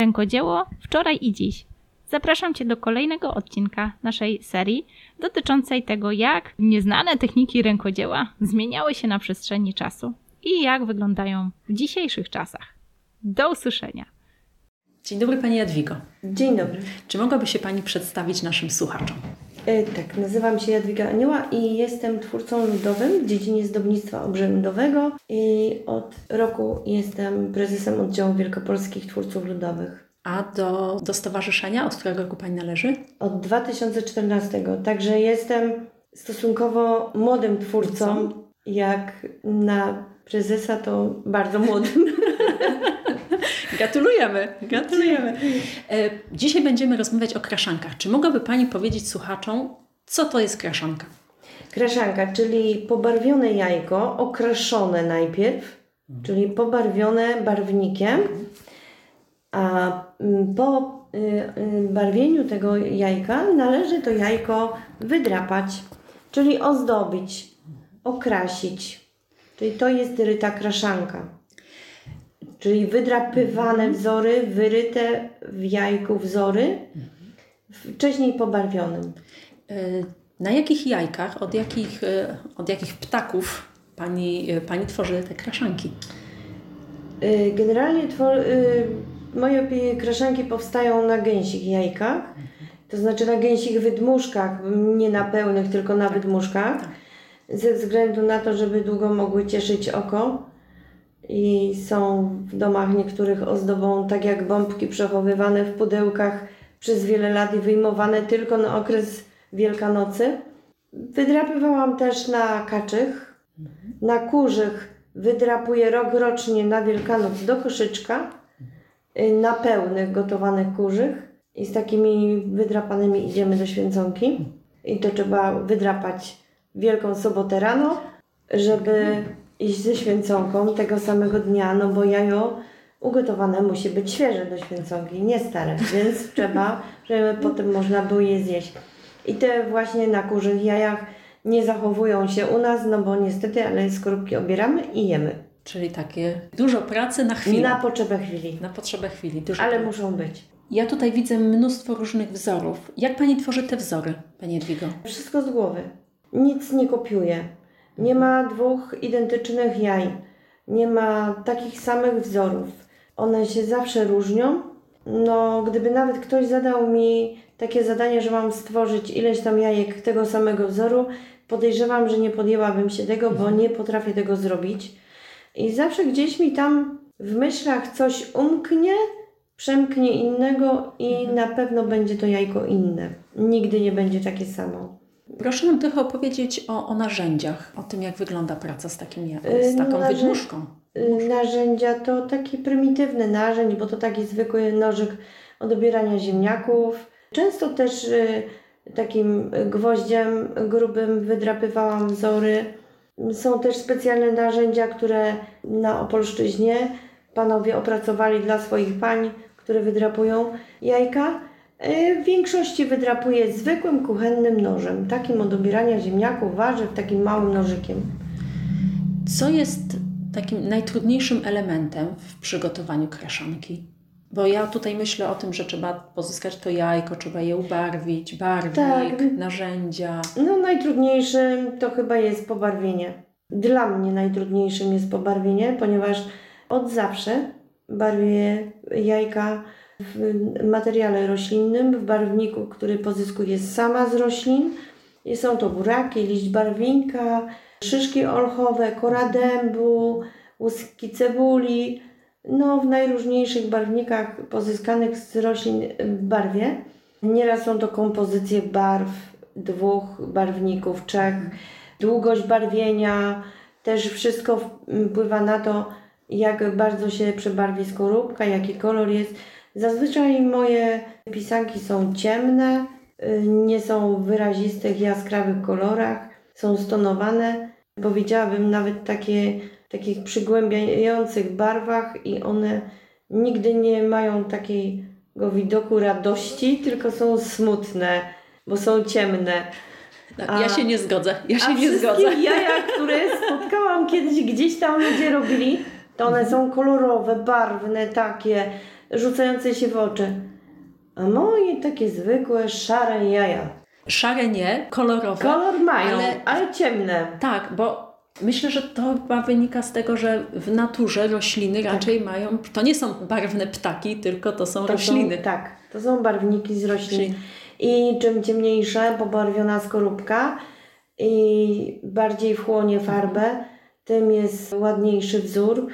Rękodzieło wczoraj i dziś. Zapraszam Cię do kolejnego odcinka naszej serii dotyczącej tego, jak nieznane techniki rękodzieła zmieniały się na przestrzeni czasu i jak wyglądają w dzisiejszych czasach. Do usłyszenia. Dzień dobry Pani Jadwigo. Dzień dobry. Czy mogłaby się Pani przedstawić naszym słuchaczom? E, tak, nazywam się Jadwiga Anioła i jestem twórcą ludowym w dziedzinie zdobnictwa obrzędowego i od roku jestem prezesem oddziału wielkopolskich twórców ludowych. A do, do stowarzyszenia, od którego roku Pani należy? Od 2014, także jestem stosunkowo młodym twórcą, jak na prezesa to bardzo młodym. Gratulujemy, gratulujemy. E, Dzisiaj będziemy rozmawiać o kraszankach. Czy mogłaby Pani powiedzieć słuchaczom, co to jest kraszanka? Kraszanka, czyli pobarwione jajko, okraszone najpierw, czyli pobarwione barwnikiem, a mm, po y, y, barwieniu tego jajka należy to jajko wydrapać, czyli ozdobić, okrasić. Czyli to jest ryta kraszanka. Czyli wydrapywane wzory, wyryte w jajku wzory, wcześniej pobarwionym. E, Na jakich jajkach, od jakich, e, od jakich ptaków Pani, e, pani tworzy te kraszanki? Generalnie twor- moje kraszanki powstają na gęsich jajkach, to znaczy na gęsich wydmuszkach, nie na pełnych, tylko na wydmuszkach, tak. ze względu na to, żeby długo mogły cieszyć oko i są w domach niektórych ozdobą, tak jak bombki przechowywane w pudełkach przez wiele lat i wyjmowane tylko na okres Wielkanocy. Wydrapywałam też na kaczych, na kurzych wydrapuję rok rocznie na Wielkanoc do koszyczka, na pełnych gotowanych kurzych i z takimi wydrapanymi idziemy do święconki. I to trzeba wydrapać Wielką Sobotę rano, żeby iść ze święconką tego samego dnia, no bo jajo ugotowane musi być świeże do święconki, nie stare, więc trzeba, żeby potem można było je zjeść. I te właśnie na kurzych jajach nie zachowują się u nas, no bo niestety, ale skorupki obieramy i jemy. Czyli takie dużo pracy na chwilę. Na potrzebę chwili. Na potrzebę chwili. Dużo Ale pracy. muszą być. Ja tutaj widzę mnóstwo różnych wzorów. Jak Pani tworzy te wzory, Pani Jadwigo? Wszystko z głowy. Nic nie kopiuję. Nie ma dwóch identycznych jaj. Nie ma takich samych wzorów. One się zawsze różnią. No, gdyby nawet ktoś zadał mi takie zadanie, że mam stworzyć ileś tam jajek tego samego wzoru, podejrzewam, że nie podjęłabym się tego, bo nie potrafię tego zrobić. I zawsze gdzieś mi tam w myślach coś umknie, przemknie innego i na pewno będzie to jajko inne. Nigdy nie będzie takie samo. Proszę nam trochę opowiedzieć o, o narzędziach, o tym, jak wygląda praca z, takim, Y, z taką narzę- wydmuszką. Y, Narzędzia to taki prymitywny narzędź, bo to taki zwykły nożyk od obierania ziemniaków. Często też y, takim gwoździem grubym wydrapywałam wzory. Są też specjalne narzędzia, które na Opolszczyźnie panowie opracowali dla swoich pań, które wydrapują jajka. Y, W większości wydrapuję zwykłym kuchennym nożem, takim od obierania ziemniaków, warzyw, takim małym nożykiem. Co jest takim najtrudniejszym elementem w przygotowaniu kraszanki? Bo ja tutaj myślę o tym, że trzeba pozyskać to jajko, trzeba je ubarwić, barwnik, Tak. narzędzia. No najtrudniejszym to chyba jest pobarwienie. Dla mnie najtrudniejszym jest pobarwienie, ponieważ od zawsze barwię jajka w materiale roślinnym, w barwniku, który pozyskuję sama z roślin. I są to buraki, liść barwinka, szyszki olchowe, kora dębu, łuski cebuli. No, w najróżniejszych barwnikach pozyskanych z roślin barwię. Nieraz są to kompozycje barw dwóch barwników, trzech. Długość barwienia, też wszystko wpływa na to, jak bardzo się przebarwi skorupka, jaki kolor jest. Zazwyczaj moje pisanki są ciemne, y, nie są w wyrazistych, jaskrawych kolorach, są stonowane. Powiedziałabym nawet takie, takich przygłębiających barwach i one nigdy nie mają takiego widoku radości, tylko są smutne, bo są ciemne. Tak, A- ja się nie zgodzę. Ja się nie zgodzę. jaja, które spotkałam kiedyś gdzieś tam ludzie robili, to one są kolorowe, barwne, takie rzucające się w oczy. A moje takie zwykłe, szare jaja. Szare nie, kolorowe. Kolor mają, ale, ale- ciemne. Tak, bo myślę, że to chyba wynika z tego, że w naturze rośliny raczej mają. To nie są barwne ptaki, tylko to są To rośliny. Są, tak, to są barwniki z roślin. Roślin. I czym ciemniejsza, pobarwiona skorupka i bardziej wchłonie farbę, tym jest ładniejszy wzór,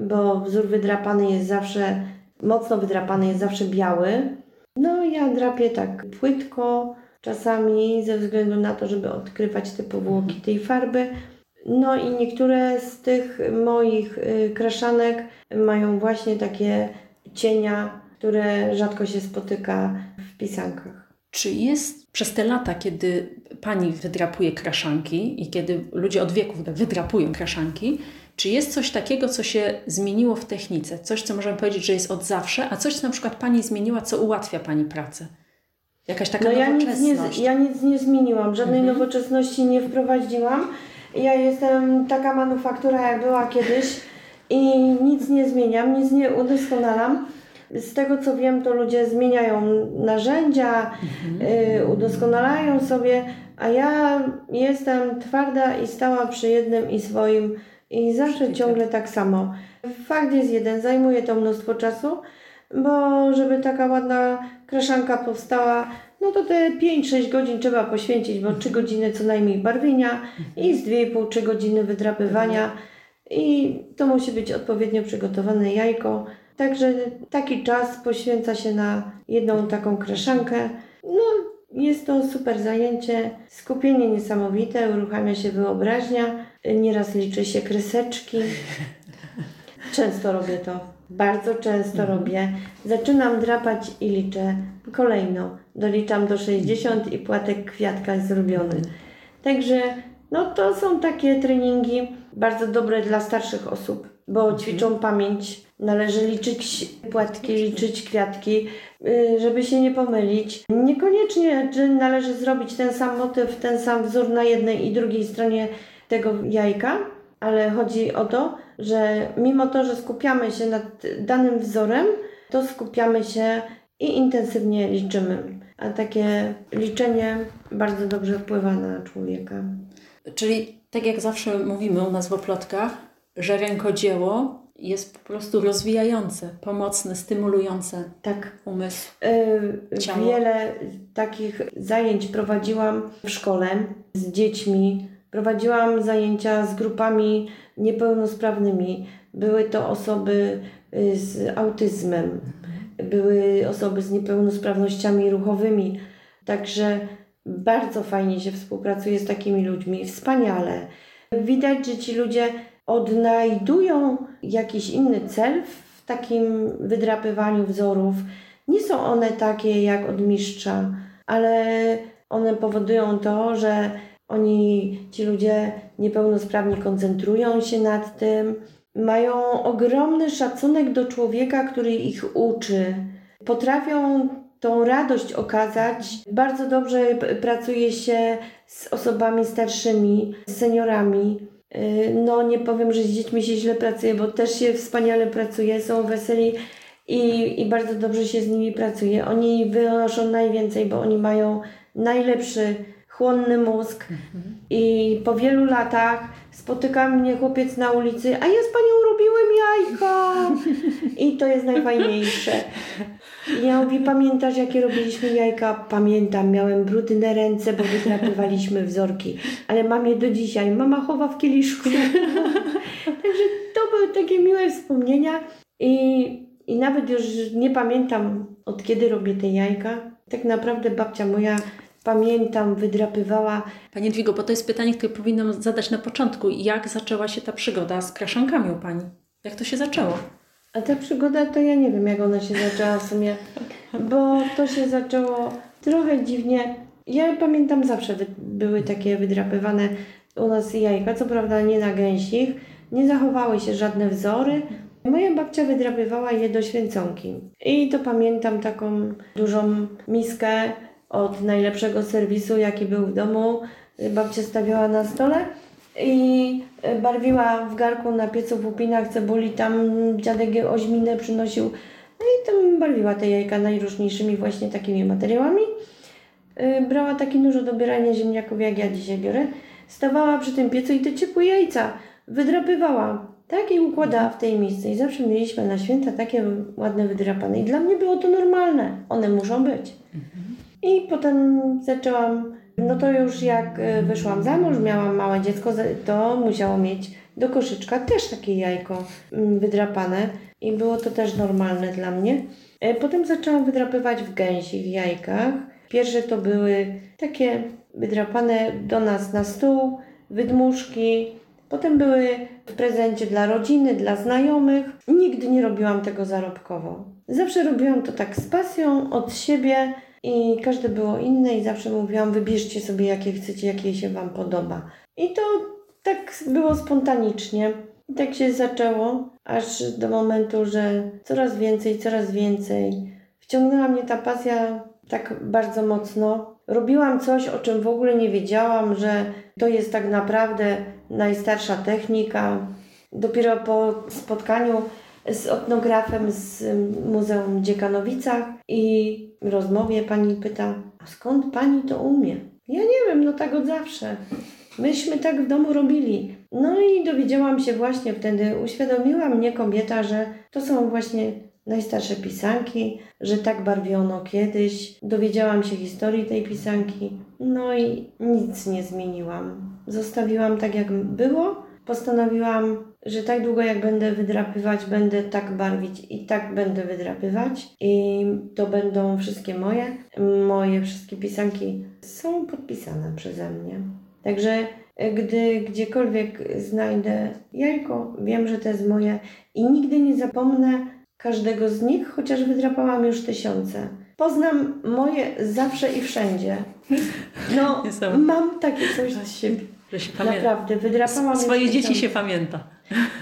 bo wzór wydrapany jest zawsze, mocno wydrapany jest zawsze biały. No ja drapię tak płytko, czasami ze względu na to, żeby odkrywać te powłoki tej farby. No i niektóre z tych moich y, kraszanek mają właśnie takie cienia, które rzadko się spotyka w pisankach. Czy jest przez te lata, kiedy pani wydrapuje kraszanki i kiedy ludzie od wieków wydrapują kraszanki, czy jest coś takiego, co się zmieniło w technice? Coś, co możemy powiedzieć, że jest od zawsze, a coś, co na przykład pani zmieniła, co ułatwia pani pracę? Jakaś taka No ja nic, nowoczesność? nie, ja nic nie zmieniłam, żadnej Mhm. nowoczesności nie wprowadziłam. Ja jestem taka manufaktura, jak była kiedyś i nic nie zmieniam, nic nie udoskonalam. Z tego co wiem, to ludzie zmieniają narzędzia, y, udoskonalają sobie, a ja jestem twarda i stała przy jednym i swoim i zawsze ciągle tak samo. Fakt jest jeden, zajmuje to mnóstwo czasu, bo żeby taka ładna kraszanka powstała, no to te 5-6 godzin trzeba poświęcić, bo 3 godziny co najmniej barwienia i z 2,5-3 godziny wydrapywania i to musi być odpowiednio przygotowane jajko. Także taki czas poświęca się na jedną taką kraszankę. No, jest to super zajęcie, skupienie niesamowite, uruchamia się wyobraźnia, nieraz liczy się kreseczki. Często robię to, bardzo często robię. Zaczynam drapać i liczę kolejno. Doliczam do 60 i płatek kwiatka jest zrobiony. Także no to są takie treningi bardzo dobre dla starszych osób, bo ćwiczą pamięć. Należy liczyć płatki, liczyć kwiatki, y, żeby się nie pomylić. Niekoniecznie należy zrobić ten sam motyw, ten sam wzór na jednej i drugiej stronie tego jajka, ale chodzi o to, że mimo to, że skupiamy się nad danym wzorem, to skupiamy się i intensywnie liczymy. A takie liczenie bardzo dobrze wpływa na człowieka. Czyli tak jak zawsze mówimy u nas w oplotkach, że rękodzieło jest po prostu rozwijające, pomocne, stymulujące Tak. umysł. Y, Ciało. Wiele takich zajęć prowadziłam w szkole z dziećmi. Prowadziłam zajęcia z grupami niepełnosprawnymi. Były to osoby y, z autyzmem, były osoby z niepełnosprawnościami ruchowymi. Także bardzo fajnie się współpracuje z takimi ludźmi, wspaniale. Widać, że ci ludzie odnajdują jakiś inny cel w takim wydrapywaniu wzorów. Nie są one takie jak od mistrza, ale one powodują to, że oni, ci ludzie niepełnosprawni, koncentrują się nad tym, mają ogromny szacunek do człowieka, który ich uczy. Potrafią tą radość okazać. Bardzo dobrze pracuje się z osobami starszymi, z seniorami. Yy, No, nie powiem, że z dziećmi się źle pracuje, bo też się wspaniale pracuje, są weseli i, i bardzo dobrze się z nimi pracuje. Oni wynoszą najwięcej, bo oni mają najlepszy, chłonny mózg. I po wielu latach spotyka mnie chłopiec na ulicy, a ja z panią robiłem jajka. I to jest najfajniejsze. I Ja mówię, pamiętasz jakie robiliśmy jajka? Pamiętam, miałem brudne ręce, bo wydrapywaliśmy wzorki. Ale mam je do dzisiaj. Mama chowa w kieliszku. Także to były takie miłe wspomnienia. I, I nawet już nie pamiętam od kiedy robię te jajka. Tak naprawdę babcia moja, pamiętam, wydrapywała Pani Edwigo, bo to jest pytanie, które powinnam zadać na początku. Jak zaczęła się ta przygoda z kraszankami u Pani? Jak to się zaczęło? A ta przygoda to ja nie wiem, jak ona się zaczęła w sumie, bo to się zaczęło trochę dziwnie. Ja pamiętam zawsze wy, były takie wydrapywane u nas jajka, co prawda nie na gęsich, nie zachowały się żadne wzory. Moja babcia wydrapywała je do święconki. I to pamiętam taką dużą miskę od najlepszego serwisu, jaki był w domu. Babcia stawiała na stole i barwiła w garku na piecu w upinach cebuli, tam dziadek oźminę przynosił. No i tam barwiła te jajka najróżniejszymi właśnie takimi materiałami. Yy, brała taki nóż do dobierania ziemniaków, jak ja dzisiaj biorę. Stawała przy tym piecu i te ciepłe jajca wydrapywała. Tak i układała w tej miejsce. I zawsze mieliśmy na święta takie ładne wydrapane. I dla mnie było to normalne. One muszą być. I potem zaczęłam, no to już jak e, wyszłam za mąż, miałam małe dziecko, to musiało mieć do koszyczka też takie jajko mm, wydrapane. I było to też normalne dla mnie. E, Potem zaczęłam wydrapywać w gęsich jajkach. Pierwsze to były takie wydrapane do nas na stół, wydmuszki. Potem były w prezencie dla rodziny, dla znajomych. Nigdy nie robiłam tego zarobkowo. Zawsze robiłam to tak z pasją, od siebie i każde było inne i zawsze mówiłam, wybierzcie sobie jakie chcecie, jakie się Wam podoba. I to tak było spontanicznie. I tak się zaczęło, aż do momentu, że coraz więcej, coraz więcej. Wciągnęła mnie ta pasja tak bardzo mocno. Robiłam coś, o czym w ogóle nie wiedziałam, że to jest tak naprawdę najstarsza technika. Dopiero po spotkaniu z etnografem z Muzeum Dziekanowicach i rozmowie pani pyta, a skąd pani to umie? Ja nie wiem, no tak od zawsze. Myśmy tak w domu robili. No i dowiedziałam się właśnie wtedy, uświadomiła mnie kobieta, że to są właśnie najstarsze pisanki, że tak barwiono kiedyś. Dowiedziałam się historii tej pisanki. No i nic nie zmieniłam. Zostawiłam tak jak było. Postanowiłam, że tak długo jak będę wydrapywać, będę tak barwić i tak będę wydrapywać. I to będą wszystkie moje. Moje wszystkie pisanki są podpisane przeze mnie. Także e, gdy gdziekolwiek znajdę jajko, wiem, że to jest moje i nigdy nie zapomnę każdego z nich, chociaż wydrapałam już tysiące. Poznam moje zawsze i wszędzie. No, mam takie coś z siebie. Że się pamięta. Naprawdę, wydrapałam Swoje dzieci tysiące. się pamięta.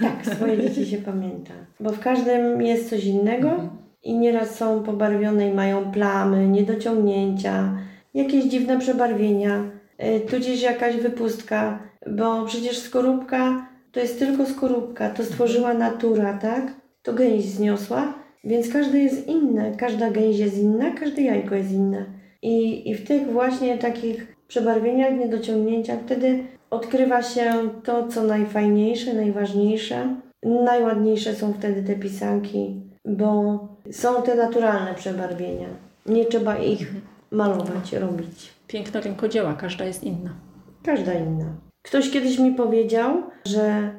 Tak, swoje dzieci się pamięta. Bo w każdym jest coś innego i nieraz są pobarwione i mają plamy, niedociągnięcia, jakieś dziwne przebarwienia, y, tudzież jakaś wypustka, bo przecież skorupka to jest tylko skorupka, to stworzyła natura, tak? To gęś zniosła, więc każde jest inne, każda gęś jest inna, każde jajko jest inne. I, I w tych właśnie takich przebarwieniach, niedociągnięciach wtedy odkrywa się to, co najfajniejsze, najważniejsze. Najładniejsze są wtedy te pisanki, bo są te naturalne przebarwienia. Nie trzeba ich malować, robić. Piękno rękodzieła, każda jest inna. Każda inna. Ktoś kiedyś mi powiedział, że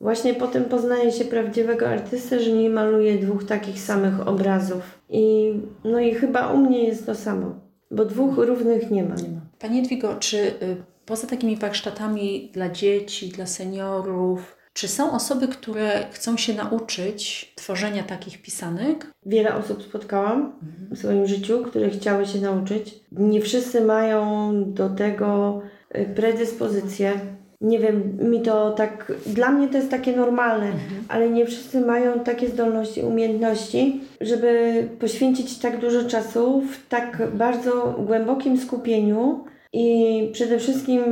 właśnie potem poznaje się prawdziwego artystę, że nie maluje dwóch takich samych obrazów. I no i chyba u mnie jest to samo, bo dwóch równych nie ma. Nie ma. Pani Edwigo, czy y, poza takimi warsztatami dla dzieci, dla seniorów, czy są osoby, które chcą się nauczyć tworzenia takich pisanek? Wiele osób spotkałam w swoim życiu, które chciały się nauczyć. Nie wszyscy mają do tego y, predyspozycję. Nie wiem, mi to tak, dla mnie to jest takie normalne, ale nie wszyscy mają takie zdolności, umiejętności, żeby poświęcić tak dużo czasu w tak bardzo głębokim skupieniu i przede wszystkim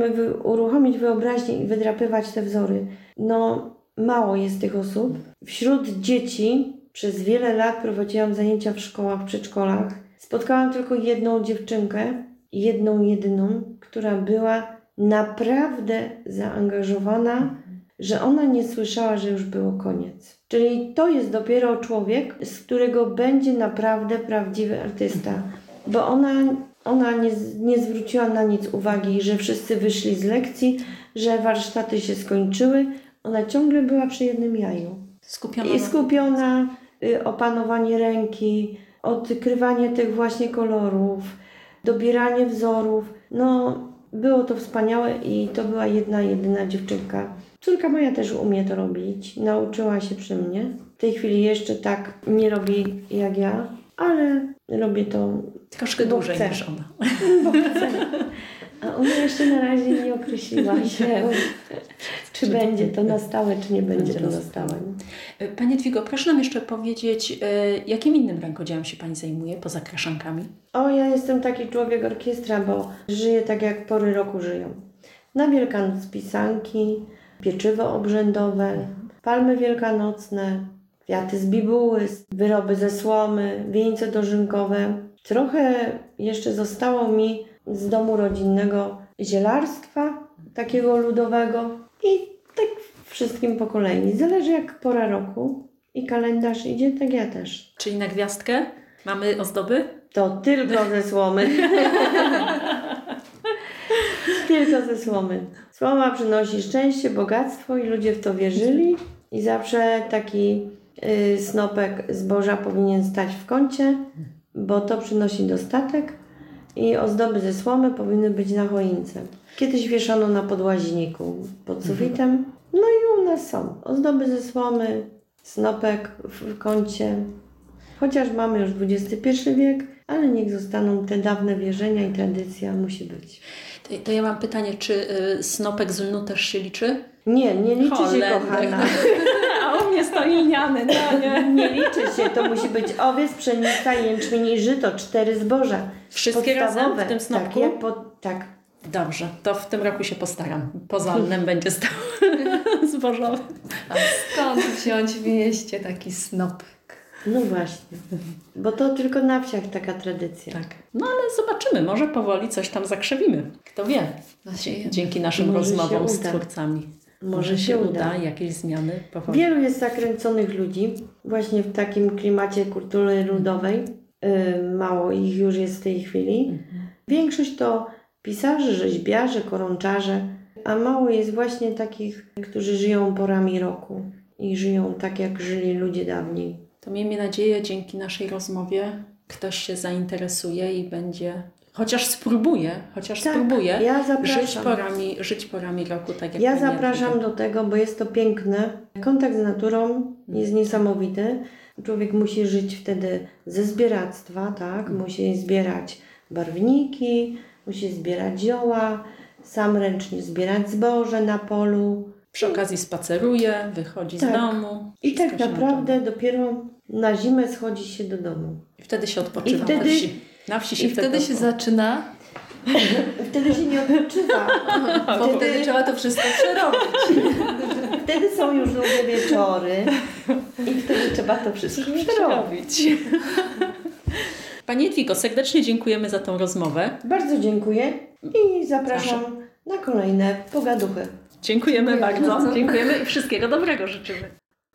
uruchomić wyobraźnię i wydrapywać te wzory. No, mało jest tych osób. Wśród dzieci przez wiele lat prowadziłam zajęcia w szkołach, przedszkolach. Spotkałam tylko jedną dziewczynkę, jedną, jedyną, która była naprawdę zaangażowana, że ona nie słyszała, że już było koniec. Czyli to jest dopiero człowiek, z którego będzie naprawdę prawdziwy artysta, bo ona, ona nie, nie zwróciła na nic uwagi, że wszyscy wyszli z lekcji, że warsztaty się skończyły. Ona ciągle była przy jednym jaju. Skupiona I na- skupiona, y, opanowanie ręki, odkrywanie tych właśnie kolorów, dobieranie wzorów. No, było to wspaniałe i to była jedna, jedyna dziewczynka. Córka moja też umie to robić, nauczyła się przy mnie. W tej chwili jeszcze tak nie robi jak ja, ale robię to, Troszkę dłużej chcę. niż ona. bo chcę. A ona jeszcze na razie nie określiła się, czy będzie to na stałe, czy nie będzie to na stałe. Y, Pani Edwigo, proszę nam jeszcze powiedzieć, y, jakim innym rękodziełem się Pani zajmuje poza kraszankami? O, ja jestem taki człowiek orkiestra, bo żyję tak jak pory roku żyją. Na Wielkanoc pisanki, pieczywo obrzędowe, palmy wielkanocne, kwiaty z bibuły, wyroby ze słomy, wieńce dożynkowe. Trochę jeszcze zostało mi z domu rodzinnego zielarstwa, takiego ludowego i wszystkim po kolei. Zależy jak pora roku i kalendarz idzie, tak ja też. Czyli na gwiazdkę mamy ozdoby? To tylko ze słomy. tylko ze słomy. Słoma przynosi szczęście, bogactwo i ludzie w to wierzyli. I zawsze taki y, snopek zboża powinien stać w kącie, bo to przynosi dostatek. I ozdoby ze słomy powinny być na choince. Kiedyś wieszano na podłaźniku pod sufitem. No i u nas są ozdoby ze słomy, snopek w kącie. Chociaż mamy już XXI wiek, ale niech zostaną te dawne wierzenia i tradycja musi być. To, to ja mam pytanie, czy y, snopek z lnu też się liczy? Nie, nie liczy się Holender. kochana. A u mnie stoi lniany, no nie. Nie liczy się, to musi być owiec, pszenica, jęczmień i żyto, cztery zboża. Wszystkie razem w tym snopku? Tak, jak pod, tak. Dobrze, to w tym roku się postaram. Poza lnem będzie stał zbożowy. A skąd wziąć w mieście taki snopek? No właśnie. Bo to tylko na wsiach taka tradycja. Tak. No ale zobaczymy, może powoli coś tam zakrzewimy. Kto wie? Dzięki naszym Może rozmowom z uda. twórcami. Może się uda. jakieś zmiany powoli. Wielu jest zakręconych ludzi właśnie w takim klimacie kultury ludowej. Yy, Mało ich już jest w tej chwili. Większość to pisarze, rzeźbiarze, koronczarze, a mało jest właśnie takich, którzy żyją porami roku i żyją tak, jak żyli ludzie dawniej. To miejmy nadzieję, dzięki naszej rozmowie ktoś się zainteresuje i będzie, chociaż spróbuje, chociaż Tak, spróbuje ja żyć porami, żyć porami roku tak jak Ja zapraszam do tego, bo jest to piękne. Kontakt z naturą jest niesamowity. Człowiek musi żyć wtedy ze zbieractwa, tak? Musi zbierać barwniki, musi zbierać zioła, sam ręcznie zbierać zboże na polu. Przy okazji spaceruje, wychodzi Tak. z domu. I tak naprawdę dopiero na zimę schodzi się do domu. I wtedy się odpoczywa I wtedy- na wsi. Na wsi się I wtedy się zaczyna, Wtedy się nie odpoczywa. bo wtedy trzeba to wszystko przerobić. Wtedy są już długie wieczory i wtedy trzeba to wszystko przerobić. Pani Edwigo, serdecznie dziękujemy za tą rozmowę. Bardzo dziękuję i zapraszam na kolejne pogaduchy. Dziękujemy Dziękuję bardzo. bardzo. Dziękujemy i wszystkiego dobrego życzymy.